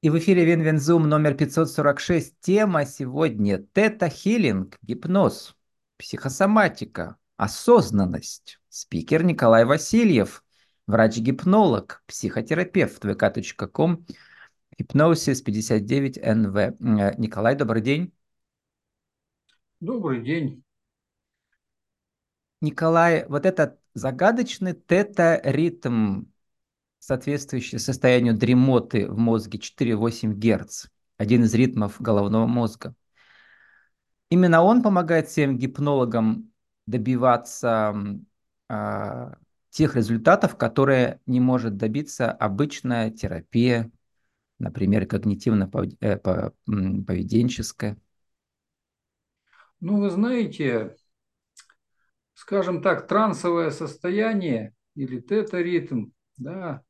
И в эфире Винвензум номер 546. Тема сегодня тета-хиллинг, гипноз, психосоматика, осознанность. Спикер Николай Васильев, врач-гипнолог, психотерапевт vk.com, гипнозис 59НВ. Николай, добрый день. Добрый день. Николай, вот этот загадочный тета-ритм, соответствующий состоянию дремоты в мозге 4-8 Гц, один из ритмов головного мозга. Именно он помогает всем гипнологам добиваться э, тех результатов, которые не может добиться обычная терапия, например, когнитивно-поведенческая. Ну, вы знаете, скажем так, трансовое состояние или тета-ритм, да,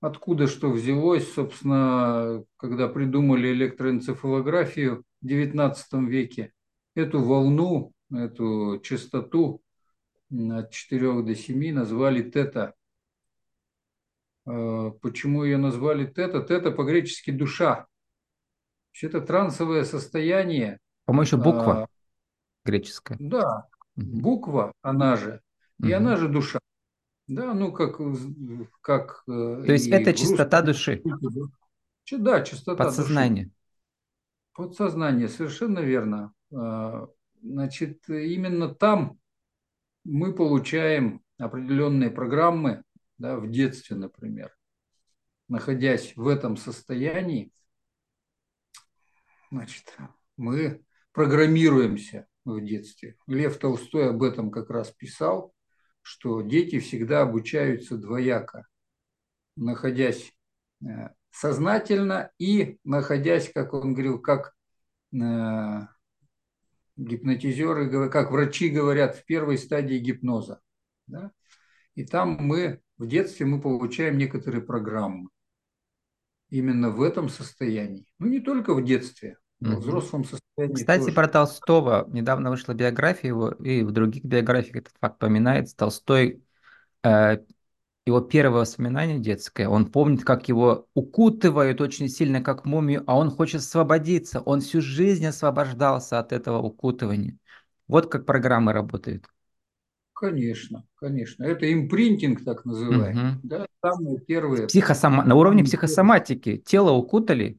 откуда что взялось, собственно, когда придумали электроэнцефалографию в XIX веке, эту волну, эту частоту от 4 до 7 назвали тета. А, почему ее назвали тета? Тета по-гречески душа. Это трансовое состояние. По-моему, еще буква а, греческая. Да, буква, она же, и она же душа. Да, ну как, как То есть это чистота души. Да, чистота Подсознание. души. Подсознание, совершенно верно. А, значит, именно там мы получаем определенные программы, да, в детстве, например, находясь в этом состоянии, значит, мы программируемся в детстве. Лев Толстой об этом как раз писал, что дети всегда обучаются двояко, находясь э, сознательно и находясь, как он говорил, как э, гипнотизеры, как врачи говорят, в первой стадии гипноза. Да? И там мы в детстве мы получаем некоторые программы. Именно в этом состоянии. Ну, не только в детстве, во взрослом состоянии. Кстати, тоже. про Толстого. Недавно вышла биография его, и в других биографиях этот факт поминается. Толстой, э, его первое воспоминание детское, он помнит, как его укутывают очень сильно, как мумию, а он хочет освободиться. Он всю жизнь освобождался от этого укутывания. Вот как программы работают. Конечно, конечно. Это импринтинг, так называемый. Угу. Да, самые первые. Психосома... На уровне психосоматики тело укутали,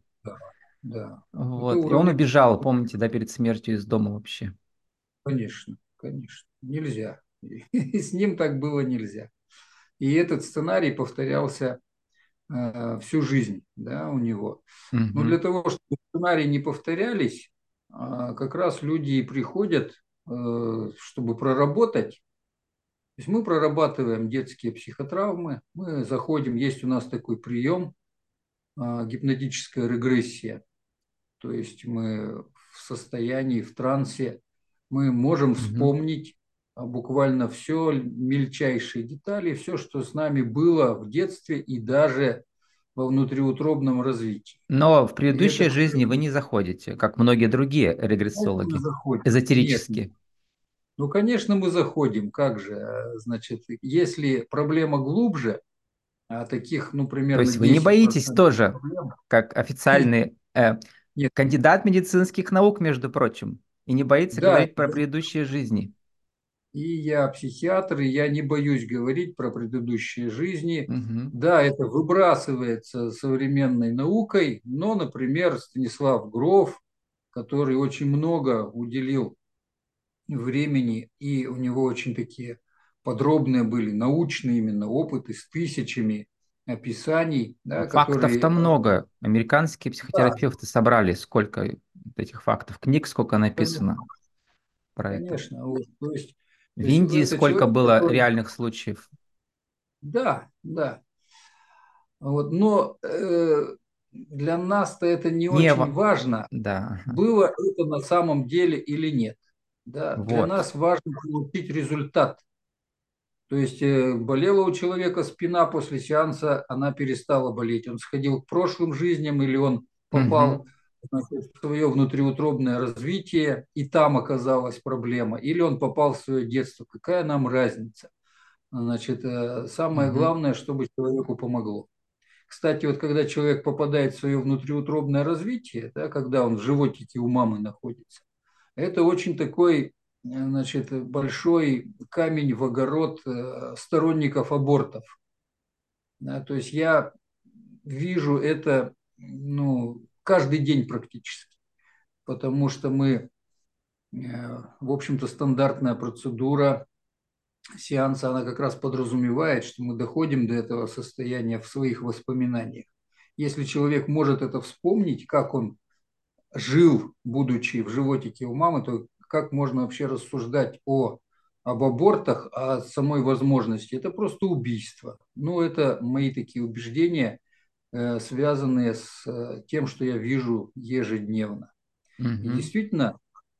да. Вот. И он убежал, помните, да, перед смертью из дома вообще. Конечно, конечно. Нельзя. И с ним так было нельзя. И этот сценарий повторялся э, всю жизнь да, у него. Угу. Но для того, чтобы сценарии не повторялись, э, как раз люди и приходят, э, чтобы проработать. То есть мы прорабатываем детские психотравмы, мы заходим, есть у нас такой прием, э, гипнотическая регрессия. То есть мы в состоянии, в трансе, мы можем вспомнить угу. буквально все, мельчайшие детали, все, что с нами было в детстве и даже во внутриутробном развитии. Но в предыдущей это... жизни вы не заходите, как многие другие регрессологи, эзотерические. Нет. Ну, конечно, мы заходим. Как же? Значит, если проблема глубже, а таких, ну, примерно... То есть вы не боитесь тоже, проблем, как официальный э, нет. Кандидат медицинских наук, между прочим, и не боится да, говорить про предыдущие жизни. И я психиатр, и я не боюсь говорить про предыдущие жизни. Угу. Да, это выбрасывается современной наукой, но, например, Станислав Гров, который очень много уделил времени, и у него очень такие подробные были научные именно опыты с тысячами описаний. Да, Фактов которые... там много. Американские психотерапевты да. собрали сколько этих фактов, книг сколько написано Конечно. про Конечно. это. Вот, то есть, в Индии сколько человек, было который... реальных случаев. Да, да. Вот, но э, для нас-то это не, не очень важно, да. было это на самом деле или нет. Да? Вот. Для нас важно получить результат. То есть э, болела у человека спина после сеанса, она перестала болеть. Он сходил к прошлым жизням или он попал значит, в свое внутриутробное развитие, и там оказалась проблема. Или он попал в свое детство. Какая нам разница? Значит, э, самое главное, чтобы человеку помогло. Кстати, вот когда человек попадает в свое внутриутробное развитие, да, когда он в животике у мамы находится, это очень такой значит, большой камень в огород э, сторонников абортов. Да, то есть я вижу это ну, каждый день практически, потому что мы, э, в общем-то, стандартная процедура сеанса, она как раз подразумевает, что мы доходим до этого состояния в своих воспоминаниях. Если человек может это вспомнить, как он жил, будучи в животике у мамы, то как можно вообще рассуждать о, об абортах, о самой возможности? Это просто убийство. Ну, это мои такие убеждения, э, связанные с э, тем, что я вижу ежедневно. Угу. И действительно,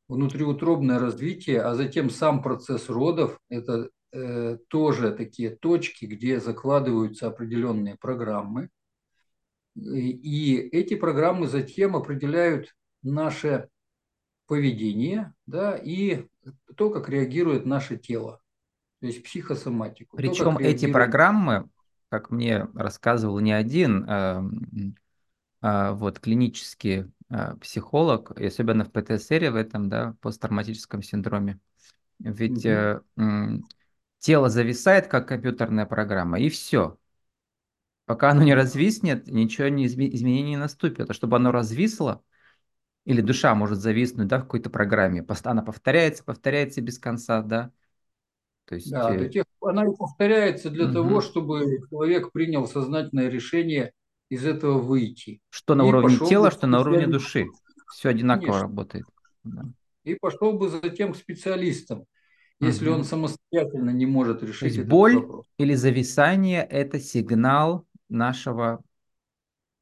внутриутробное развитие, а затем сам процесс родов – это э, тоже такие точки, где закладываются определенные программы. И, и эти программы затем определяют наше поведение да, и то, как реагирует наше тело, то есть психосоматику. Причем то, эти программы, как мне рассказывал не один э, э, вот, клинический э, психолог, особенно в ПТСР в этом, да, посттравматическом синдроме, ведь э, э, тело зависает как компьютерная программа, и все. Пока оно не развиснет, ничего не изме- изменений не наступит. А чтобы оно развисло, или душа может зависнуть, да, в какой-то программе. Она повторяется, повторяется без конца, да. То есть, да, э... тех, она повторяется для угу. того, чтобы человек принял сознательное решение из этого выйти. Что на уровне тела, что на уровне души. Все одинаково Конечно. работает. Да. И пошел бы затем к специалистам, если угу. он самостоятельно не может решить То есть этот боль вопрос. или зависание – это сигнал нашего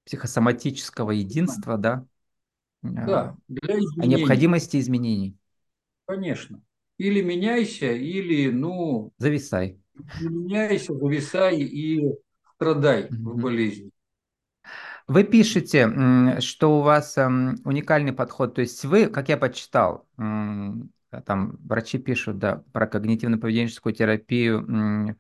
психосоматического единства, да, да, для изменений. О необходимости изменений. Конечно. Или меняйся, или, ну... Зависай. Меняйся, зависай и страдай mm-hmm. в болезни. Вы пишете, что у вас эм, уникальный подход, то есть вы, как я почитал, там врачи пишут, да, про когнитивно-поведенческую терапию,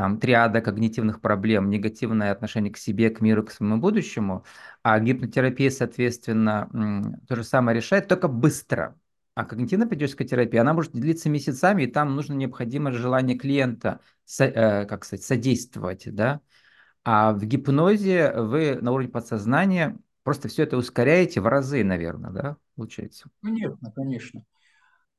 там триада когнитивных проблем, негативное отношение к себе, к миру, к своему будущему, а гипнотерапия, соответственно, то же самое решает, только быстро. А когнитивно-поведенческая терапия, она может длиться месяцами, и там нужно необходимое желание клиента, э, как сказать, содействовать, да. А в гипнозе вы на уровне подсознания просто все это ускоряете в разы, наверное, да, получается? Конечно, конечно.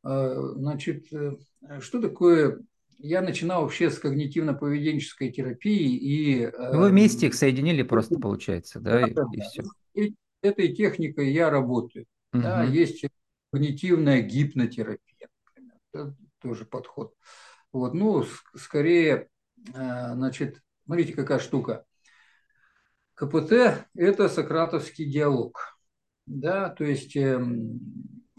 А, значит, э, что такое я начинал вообще с когнитивно-поведенческой терапии и... Ну, вы вместе их соединили просто, получается, да, да, и, да. и все. И этой техникой я работаю. Угу. Да, есть когнитивная гипнотерапия, например, это тоже подход. Вот, ну, скорее, э, значит, смотрите, какая штука. КПТ – это сократовский диалог. Да, то есть эм,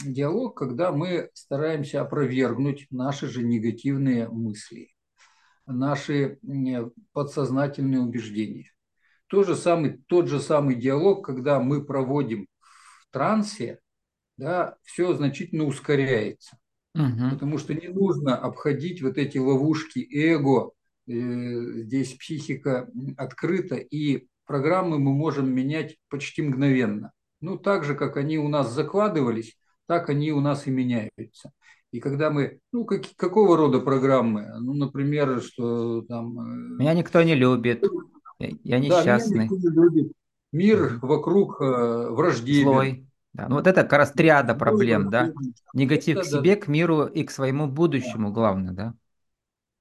диалог, когда мы стараемся опровергнуть наши же негативные мысли, наши подсознательные убеждения. Тот же самый, тот же самый диалог, когда мы проводим в трансе, да, все значительно ускоряется. Угу. Потому что не нужно обходить вот эти ловушки эго, э, здесь психика открыта, и программы мы можем менять почти мгновенно. Ну, так же, как они у нас закладывались, так они у нас и меняются. И когда мы, ну, как, какого рода программы? Ну, например, что там... Э, меня никто не любит, я несчастный. Да, меня никто не любит. Мир вокруг э, враждебен. Злой. Да. Ну, вот это как раз триада проблем, да? Негатив это, к себе, да. к миру и к своему будущему, да. главное, да?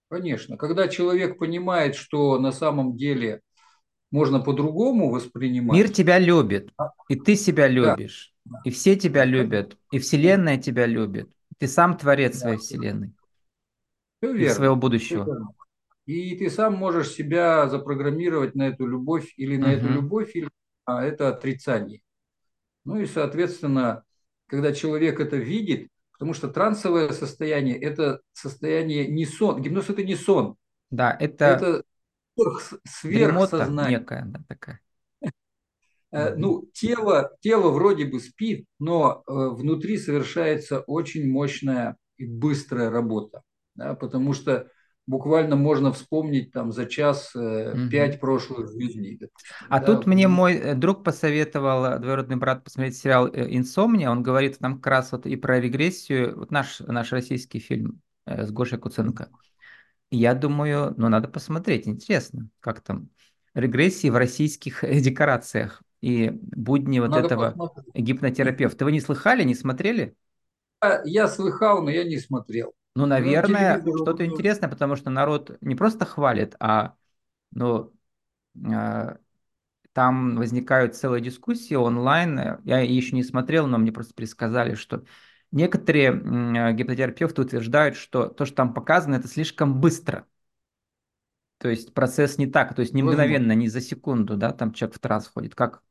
Конечно. Когда человек понимает, что на самом деле можно по-другому воспринимать. Мир тебя любит, и ты себя любишь. И все тебя любят, и Вселенная тебя любит. Ты сам творец своей Вселенной. Все верно. И своего будущего. И ты сам можешь себя запрограммировать на эту любовь или на угу. эту любовь, или на это отрицание. Ну и, соответственно, когда человек это видит, потому что трансовое состояние – это состояние не сон. Гипноз – это не сон. Да, это, это сверхсознание. некая да, такая. Э, ну, тело, тело вроде бы спит, но э, внутри совершается очень мощная и быстрая работа, да, потому что буквально можно вспомнить там за час э, пять прошлых жизней. А Да? тут мне мой э, друг посоветовал, двоюродный брат, посмотреть сериал «Инсомния». Он говорит там как раз вот и про регрессию. Вот наш, наш российский фильм э, с Гошей Куценко. Я думаю, ну надо посмотреть, интересно, как там регрессии в российских э, декорациях и будни вот Надо этого посмотреть. гипнотерапевта. Вы не слыхали, не смотрели? Я, я слыхал, но я не смотрел. Ну, Ну, наверное, телевизор что-то интересное, потому что народ не просто хвалит, а ну, э, там возникают целые дискуссии онлайн. Я еще не смотрел, но мне просто предсказали, что некоторые э, гипнотерапевты утверждают, что то, что там показано, это слишком быстро. То есть процесс не так, то есть не мгновенно, не за секунду, да, там человек в транс входит. Как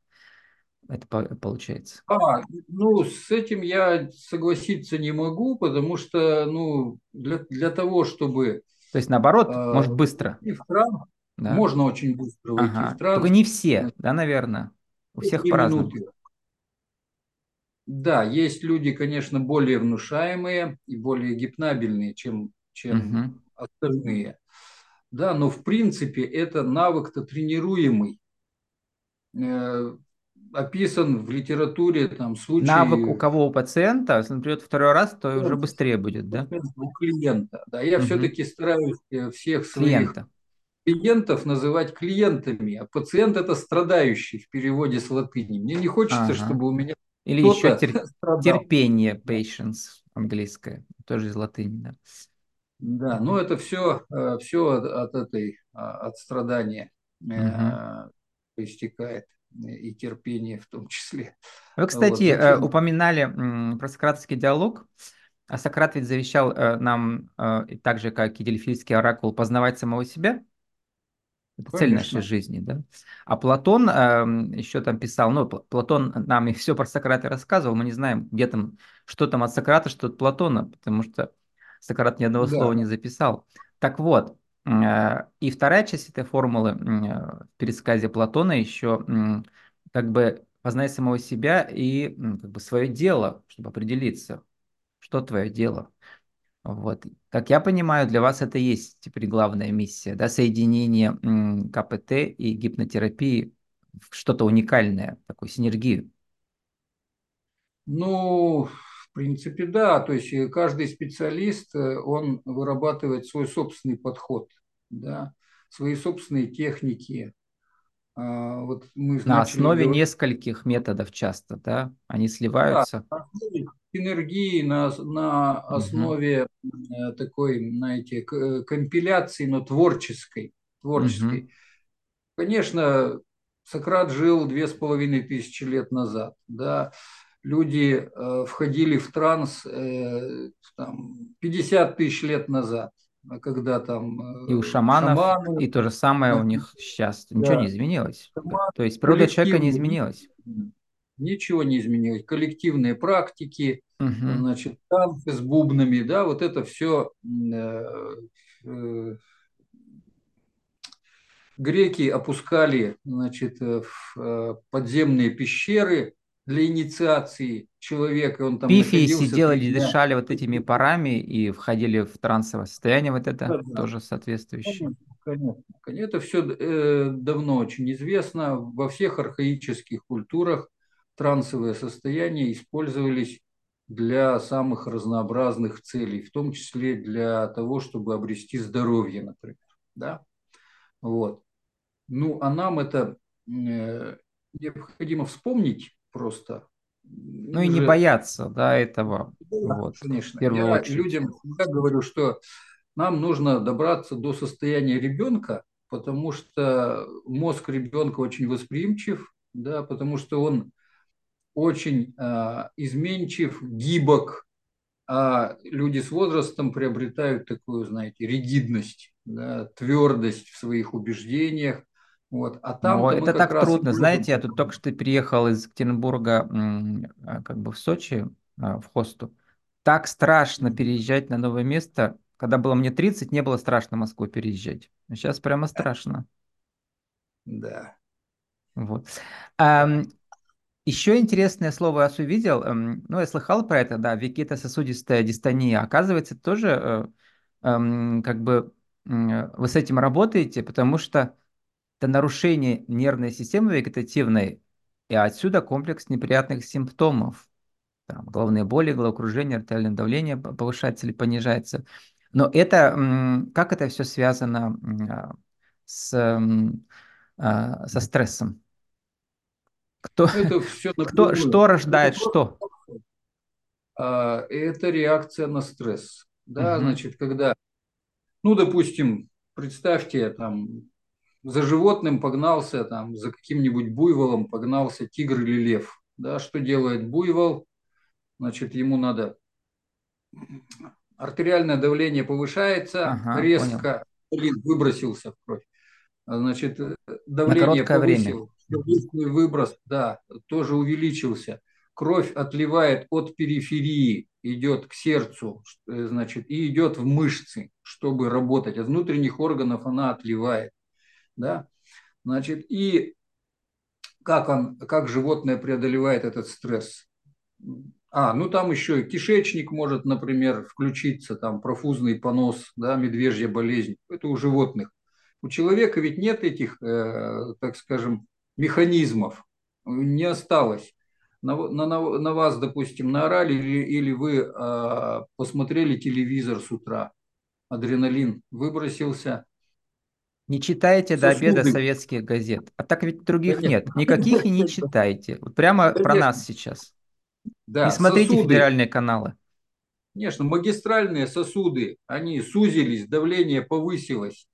это по- получается? А, ну, с этим я согласиться не могу, потому что, ну, для, для того, чтобы То есть наоборот, э, может быстро, войти в транс, да? можно очень быстро войти в Ага. Только транс, не все, да, наверное. У всех по-разному. минуты. Да, есть люди, конечно, более внушаемые и более гипнабельные, чем, чем Мгм. остальные. Да, но в принципе это навык-то тренируемый. Э, описан в литературе там Навык у случай кого у пациента, если он придет второй раз, то уже быстрее будет, да? у клиента. Да, я Мгм. все-таки стараюсь э, всех своих Клиента. клиентов называть клиентами, а пациент это страдающий в переводе с латыни. Мне не хочется, Ага. чтобы у меня Или еще тер- страдал. терпение, patience, английское, тоже из латыни, да. Да, но Мгм. это все, все от, от этой, а, от страдания Мгм. э, истекает э, и терпение в том числе. Вы, Вот кстати, э, зачем? упоминали про сократский диалог. А Сократ ведь завещал э, нам, э, так же, как и Дельфийский оракул, познавать самого себя. Это цель нашей Конечно. жизни, да. А Платон эм, еще там писал, ну, Пла- Платон нам и все про Сократа рассказывал, мы не знаем, где там, что там от Сократа, что от Платона, потому что Сократ ни одного Да. слова не записал. Так вот, э, и вторая часть этой формулы э, в пересказе Платона еще м, как бы познай самого себя и м, как бы свое дело, чтобы определиться, что твое дело. Вот. Как я понимаю, для вас это есть теперь главная миссия, да, соединение КПТ и гипнотерапии в что-то уникальное, такую синергию. Ну, в принципе, да. То есть э, каждый специалист, э, он вырабатывает свой собственный подход, да, свои собственные техники. А, Вот мы На основе говорить нескольких методов часто, да, они Да, сливаются. на основе синергии, на, на основе э, такой, знаете, э, компиляции, но творческой. Творческой. Конечно, Сократ жил две с половиной тысячи лет назад. Да? Люди э, входили в транс э, там, 50 тысяч лет назад, а когда там И у э, шаманов, шаманы, и то же самое у да, них сейчас. Ничего не да, изменилось. Да. шаманы, То есть природа человека не изменилась. Ничего не изменилось. Коллективные практики, Мгм. значит, танцы с бубнами, да, вот это все греки опускали, значит, э, в э, подземные пещеры для инициации человека, он там Пифии сидели, дышали вот этими парами и входили в трансовое состояние вот это, Да, да. тоже соответствующее. Конечно, конечно. Это все э, давно очень известно. Во всех архаических культурах трансовые состояния использовались для самых разнообразных целей, в том числе для того, чтобы обрести здоровье, например. Да? Вот. Ну, а нам это э, необходимо вспомнить просто. Ну Мы и не бояться, да, этого, да, вот, в конечно, первую я очередь. людям всегда говорю, что нам нужно добраться до состояния ребенка, потому что мозг ребенка очень восприимчив, да, потому что он очень э, изменчив, гибок, а люди с возрастом приобретают такую, знаете, ригидность, да, твердость в своих убеждениях. Вот. А Но мы это так раз трудно. можем. Знаете, я тут только что приехал из Екатеринбурга а, как бы в Сочи, а, в Хосту. Так страшно переезжать на новое место. Когда было мне 30, не было страшно Москву переезжать. А сейчас прямо страшно. Да. Вот. Еще интересное слово я увидел, эм, ну, я слыхал про это, да, вегетососудистая дистония. Оказывается, тоже э, эм, как бы вы с этим работаете, потому что это нарушение нервной системы вегетативной, и отсюда комплекс неприятных симптомов. Там, головные боли, головокружение, артериальное давление повышается или понижается. Но это, как это все связано а, с, а, со стрессом? Кто, это все кто, что рождает это что? А, это реакция на стресс. Да, угу. значит, когда, ну, допустим, представьте, там, за животным погнался, там, за каким-нибудь буйволом погнался тигр или лев. Да, что делает буйвол? Значит, ему надо артериальное давление повышается, ага, резко понял. выбросился в кровь. Значит, давление повысил, время. Выброс, да, тоже увеличился. Кровь отливает от периферии, идет к сердцу, значит, и идет в мышцы, чтобы работать. От внутренних органов она отливает да, значит, и как, он, как животное преодолевает этот стресс. А, ну там еще кишечник может, например, включиться, там профузный понос, да, медвежья болезнь. Это у животных. У человека ведь нет этих, э, так скажем, механизмов, не осталось. На, на, на вас, допустим, наорали или, или вы э, посмотрели телевизор с утра, адреналин выбросился, не читайте до обеда советских газет. А так ведь других Конечно. нет. Никаких и не читайте. Вот прямо Конечно. про нас сейчас. Да, не смотрите сосуды. федеральные каналы. Конечно, магистральные сосуды, они сузились, давление повысилось.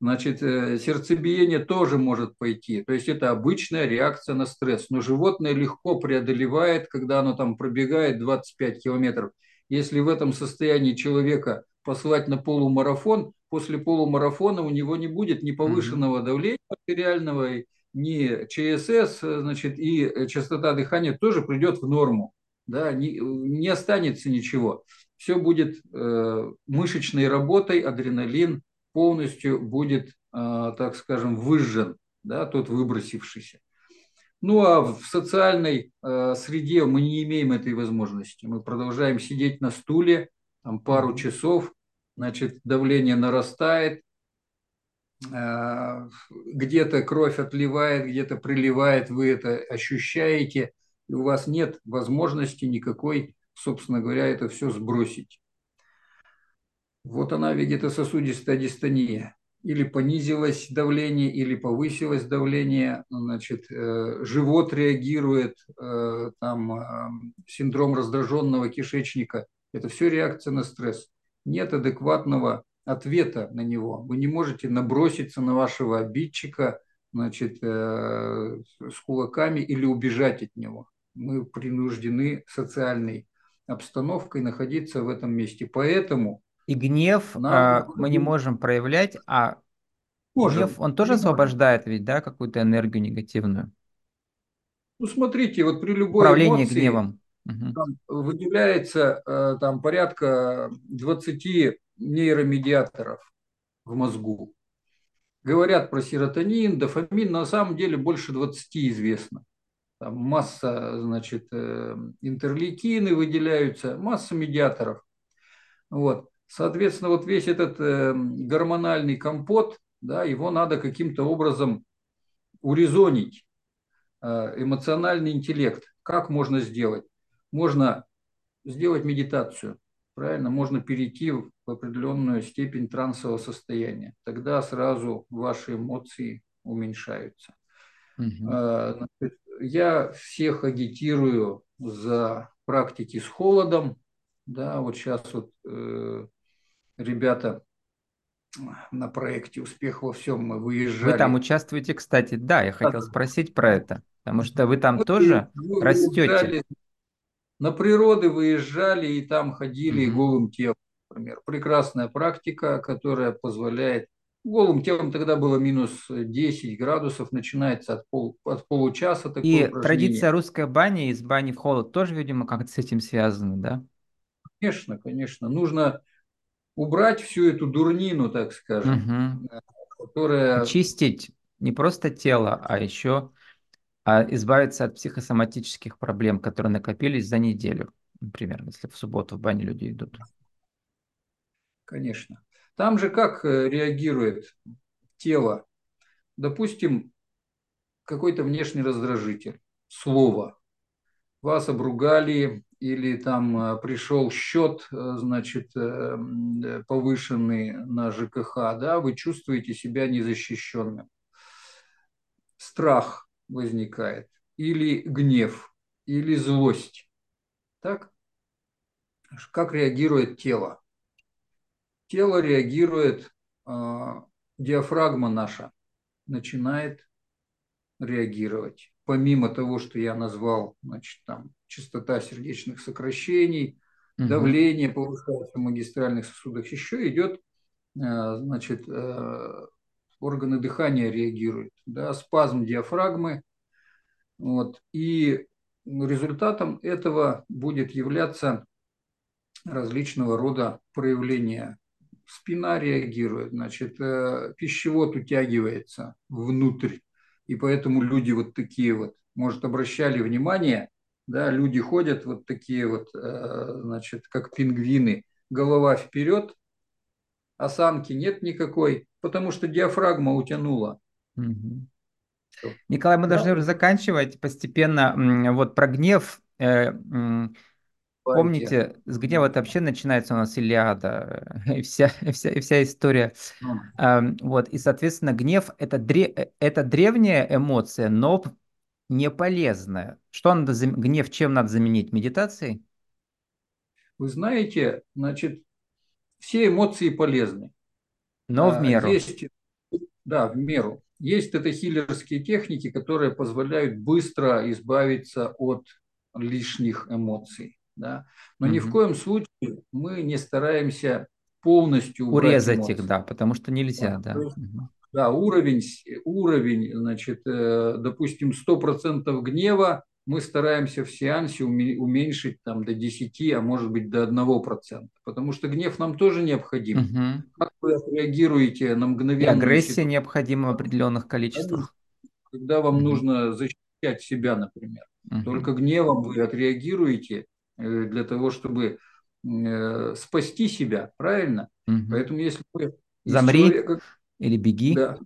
Значит, э, сердцебиение тоже может пойти. То есть это обычная реакция на стресс. Но животное легко преодолевает, когда оно там пробегает 25 километров. Если в этом состоянии человека послать на полумарафон, после полумарафона у него не будет ни повышенного давления артериального, ни ЧСС, значит, и частота дыхания тоже придет в норму. Да, не, не останется ничего. Все будет э, мышечной работой, адреналин полностью будет, э, так скажем, выжжен, да, тот выбросившийся. Ну а в социальной э, среде мы не имеем этой возможности. Мы продолжаем сидеть на стуле там, пару часов, значит, давление нарастает, э, где-то кровь отливает, где-то приливает, вы это ощущаете, и у вас нет возможности никакой, собственно говоря, это все сбросить. Вот она, вегетососудистая дистония. Или понизилось давление, или повысилось давление, значит, э, живот реагирует, э, там, синдром раздраженного кишечника. Это все реакция на стресс нет адекватного ответа на него. Вы не можете наброситься на вашего обидчика значит, э, с кулаками или убежать от него. Мы принуждены социальной обстановкой находиться в этом месте. Поэтому и гнев нам... э, мы не можем проявлять, а можем. гнев он тоже освобождает ведь, да, какую-то энергию негативную. Ну смотрите, вот при любой Управление эмоции, гневом там выделяется э, там порядка 20 нейромедиаторов в мозгу. Говорят про серотонин, дофамин, на самом деле больше 20 известно. Там масса, значит, э, интерлейкины выделяются, масса медиаторов. Вот. Соответственно, вот весь этот э, гормональный компот, да, его надо каким-то образом урезонить. Эмоциональный интеллект. Как можно сделать? можно сделать медитацию, правильно? Можно перейти в определенную степень трансового состояния. Тогда сразу ваши эмоции уменьшаются. Угу. Я всех агитирую за практики с холодом. Да, вот сейчас вот э, ребята на проекте «Успех во всем» мы выезжали. Вы там участвуете, кстати, да, я хотел спросить про это, потому что вы там вот тоже растете на природы выезжали и там ходили mm-hmm. голым телом, например. Прекрасная практика, которая позволяет голым телом тогда было минус 10 градусов, начинается от, пол, от получаса. Такое и традиция русской бани из бани в холод тоже, видимо, как-то с этим связана, да? Конечно, конечно. Нужно убрать всю эту дурнину, так скажем, угу. которая... Очистить не просто тело, а еще а избавиться от психосоматических проблем, которые накопились за неделю, например, если в субботу в бане люди идут. Конечно. Там же как э, реагирует тело? Допустим, какой-то внешний раздражитель, слово. Вас обругали или там э, пришел счет, э, значит, повышенный на ЖКХ, да, вы чувствуете себя незащищенным. Страх возникает, или гнев, или злость. Так? Как реагирует тело? Тело реагирует, э, диафрагма наша начинает реагировать. Помимо того, что я назвал, значит, там частота сердечных сокращений, угу. давление повышается в магистральных сосудах, еще идет, э, значит, э, органы дыхания реагируют, да, спазм диафрагмы, вот, и результатом этого будет являться различного рода проявления спина реагирует, значит, э, пищевод утягивается внутрь, и поэтому люди вот такие вот, может, обращали внимание, да, люди ходят вот такие вот, э, значит, как пингвины, голова вперед, осанки нет никакой, потому что диафрагма утянула. Угу. Николай, мы да? должны уже заканчивать постепенно. Вот про гнев. Э, Помните, с гнева это вообще начинается у нас Илиада, и вся, вся, вся история. Mm. Вот, и, соответственно, гнев это, дре, это древняя эмоция, но не полезная. Что надо, гнев чем надо заменить? Медитацией? Вы знаете, значит, все эмоции полезны. Но в а, меру. Есть, да, в меру. Есть это хиллерские техники, которые позволяют быстро избавиться от лишних эмоций да. Но угу. ни в коем случае мы не стараемся полностью урезать их, да, потому что нельзя, да. Да, есть, да уровень, уровень, значит, э, допустим, 100% гнева мы стараемся в сеансе уменьшить там до 10, а может быть до 1%, потому что гнев нам тоже необходим. Угу. Как вы реагируете на мгновенную... И агрессия необходима в определенных количествах. Когда вам угу. нужно защищать себя, например. Угу. Только гневом вы отреагируете, Э, для того, чтобы э, спасти себя, правильно? Угу. Поэтому если вы Замри человека, или беги, да,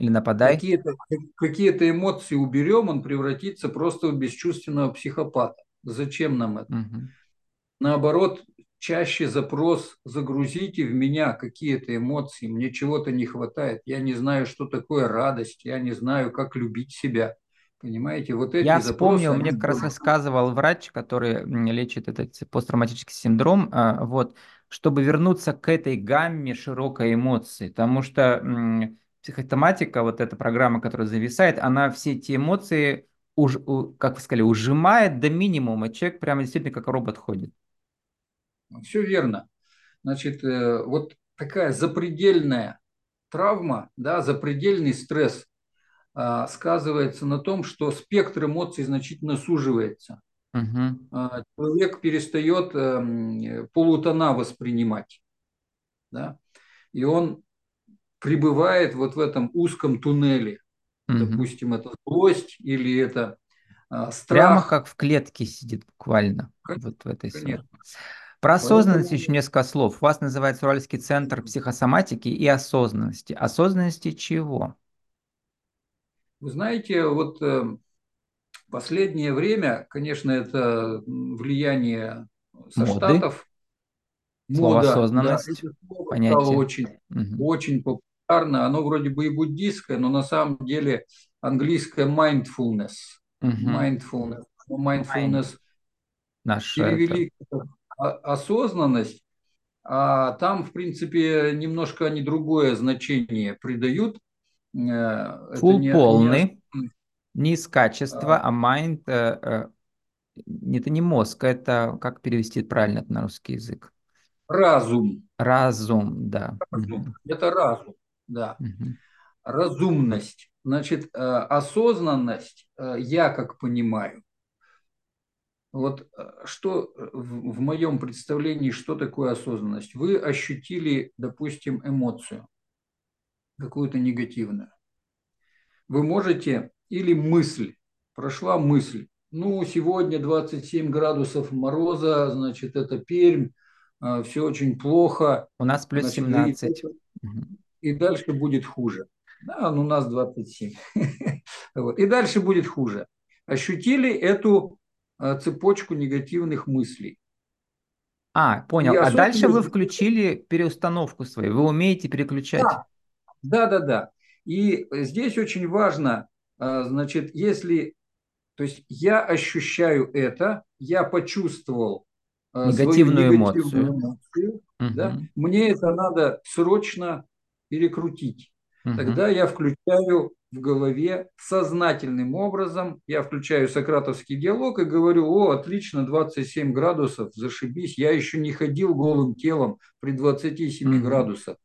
или нападай. Какие-то, какие-то эмоции уберем, он превратится просто в бесчувственного психопата. Зачем нам это? Угу. Наоборот, чаще запрос загрузите в меня какие-то эмоции, мне чего-то не хватает, я не знаю, что такое радость, я не знаю, как любить себя. Понимаете, вот эти Я вспомнил, мне как раз рассказывал врач, который лечит этот посттравматический синдром, а, вот, чтобы вернуться к этой гамме широкой эмоций, потому что психотоматика, вот эта программа, которая зависает, она все эти эмоции, уж, как вы сказали, ужимает до минимума, человек прямо действительно как робот ходит. Все верно. Значит, э, вот такая запредельная травма, да, запредельный стресс – сказывается на том, что спектр эмоций значительно суживается. Угу. Человек перестает эм, полутона воспринимать. Да? И он пребывает вот в этом узком туннеле. Угу. Допустим, это злость или это а, страх. Прямо как в клетке сидит буквально. Конечно. Вот в этой Конечно. Про осознанность Поэтому... еще несколько слов. У вас называется Уральский центр психосоматики и осознанности. Осознанности чего? Вы знаете, вот э, последнее время, конечно, это влияние со Моды. Штатов. Слово Мода, осознанность, да, слово понятие. стало очень, угу. очень популярно. Оно вроде бы и буддийское, но на самом деле английское mindfulness. Угу. Mindfulness. Mindfulness Наш перевели это... осознанность, а там, в принципе, немножко они другое значение придают – Full не, полный, не из качества, а, а mind, э, э, это не мозг, это как перевести правильно это на русский язык? Разум. Разум, да. Разум. Это разум, да. Угу. Разумность. Значит, э, осознанность, я как понимаю, вот что в, в моем представлении, что такое осознанность? Вы ощутили, допустим, эмоцию какую-то негативную. Вы можете, или мысль, прошла мысль, ну, сегодня 27 градусов мороза, значит, это Пермь, а, все очень плохо. У нас плюс значит, 17. и дальше будет хуже. Да, у нас 27. вот. И дальше будет хуже. Ощутили эту э, цепочку негативных мыслей. А, понял. а дальше вы включили переустановку свою. Вы умеете переключать. Да, да, да. да. И здесь очень важно, э, значит, если, то есть я ощущаю это, я почувствовал э, негативную, свою негативную эмоцию, эмоцию угу. да, мне это надо срочно перекрутить. Угу. Тогда я включаю в голове сознательным образом, я включаю сократовский диалог и говорю, о, отлично, 27 градусов, зашибись, я еще не ходил голым телом при 27 угу. градусах.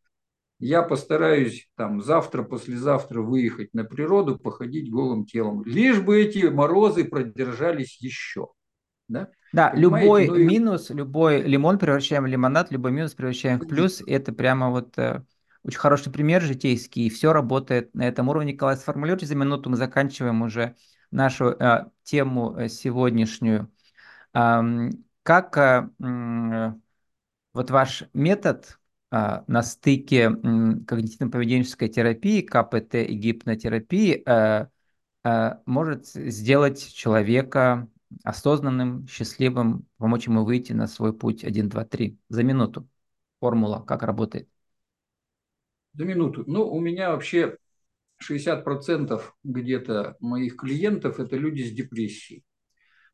Я постараюсь там завтра, послезавтра выехать на природу, походить голым телом. Лишь бы эти морозы продержались еще. Да, да любой ну, минус, любой лимон превращаем в лимонад, любой минус превращаем в плюс. Это прямо вот э, очень хороший пример житейский, и все работает на этом уровне. Николай, сформулируйте за минуту, мы заканчиваем уже нашу э, тему э, сегодняшнюю. Э, как э, э, вот ваш метод на стыке когнитивно-поведенческой терапии, КПТ и гипнотерапии э, э, может сделать человека осознанным, счастливым, помочь ему выйти на свой путь 1, 2, 3 за минуту. Формула, как работает. За минуту. Ну, у меня вообще 60% где-то моих клиентов – это люди с депрессией.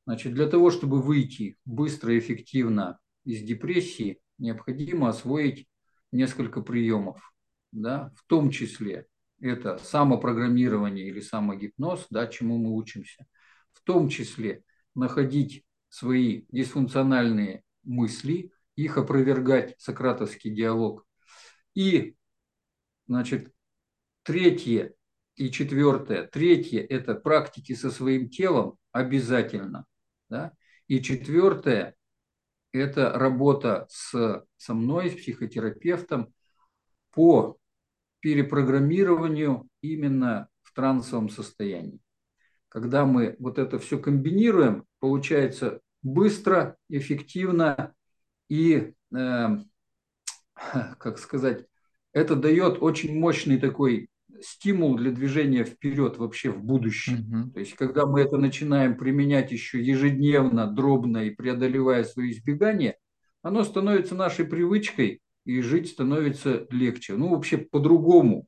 Значит, для того, чтобы выйти быстро и эффективно из депрессии, необходимо освоить несколько приемов. Да? В том числе это самопрограммирование или самогипноз, да, чему мы учимся. В том числе находить свои дисфункциональные мысли, их опровергать, сократовский диалог, и Значит, третье и четвертое. Третье – это практики со своим телом обязательно. Да? И четвертое – это работа с, со мной, с психотерапевтом по перепрограммированию именно в трансовом состоянии. Когда мы вот это все комбинируем, получается быстро, эффективно и, э, как сказать, это дает очень мощный такой стимул для движения вперед вообще в будущее. Угу. То есть, когда мы это начинаем применять еще ежедневно, дробно и преодолевая свои избегания, оно становится нашей привычкой, и жить становится легче. Ну, вообще по-другому.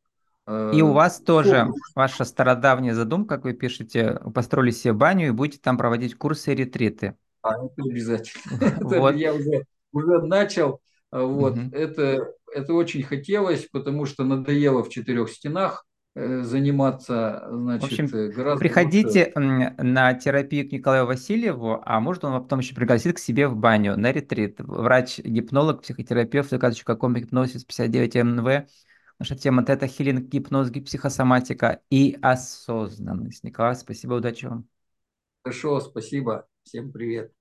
Э, и у вас тоже ваша стародавняя задумка, как вы пишете, построили себе баню и будете там проводить курсы и ретриты. А, это обязательно. Вот. Это я уже, уже начал. Вот. Угу. Это это очень хотелось, потому что надоело в четырех стенах э, заниматься, значит, в общем, э, гораздо Приходите лучше. на терапию к Николаю Васильеву, а может он потом еще пригласит к себе в баню на ретрит. Врач-гипнолог, психотерапевт, заказывающий каком гипнозис 59 МНВ. Наша тема – это хилинг, гипноз, психосоматика и осознанность. Николай, спасибо, удачи вам. Хорошо, спасибо. Всем привет.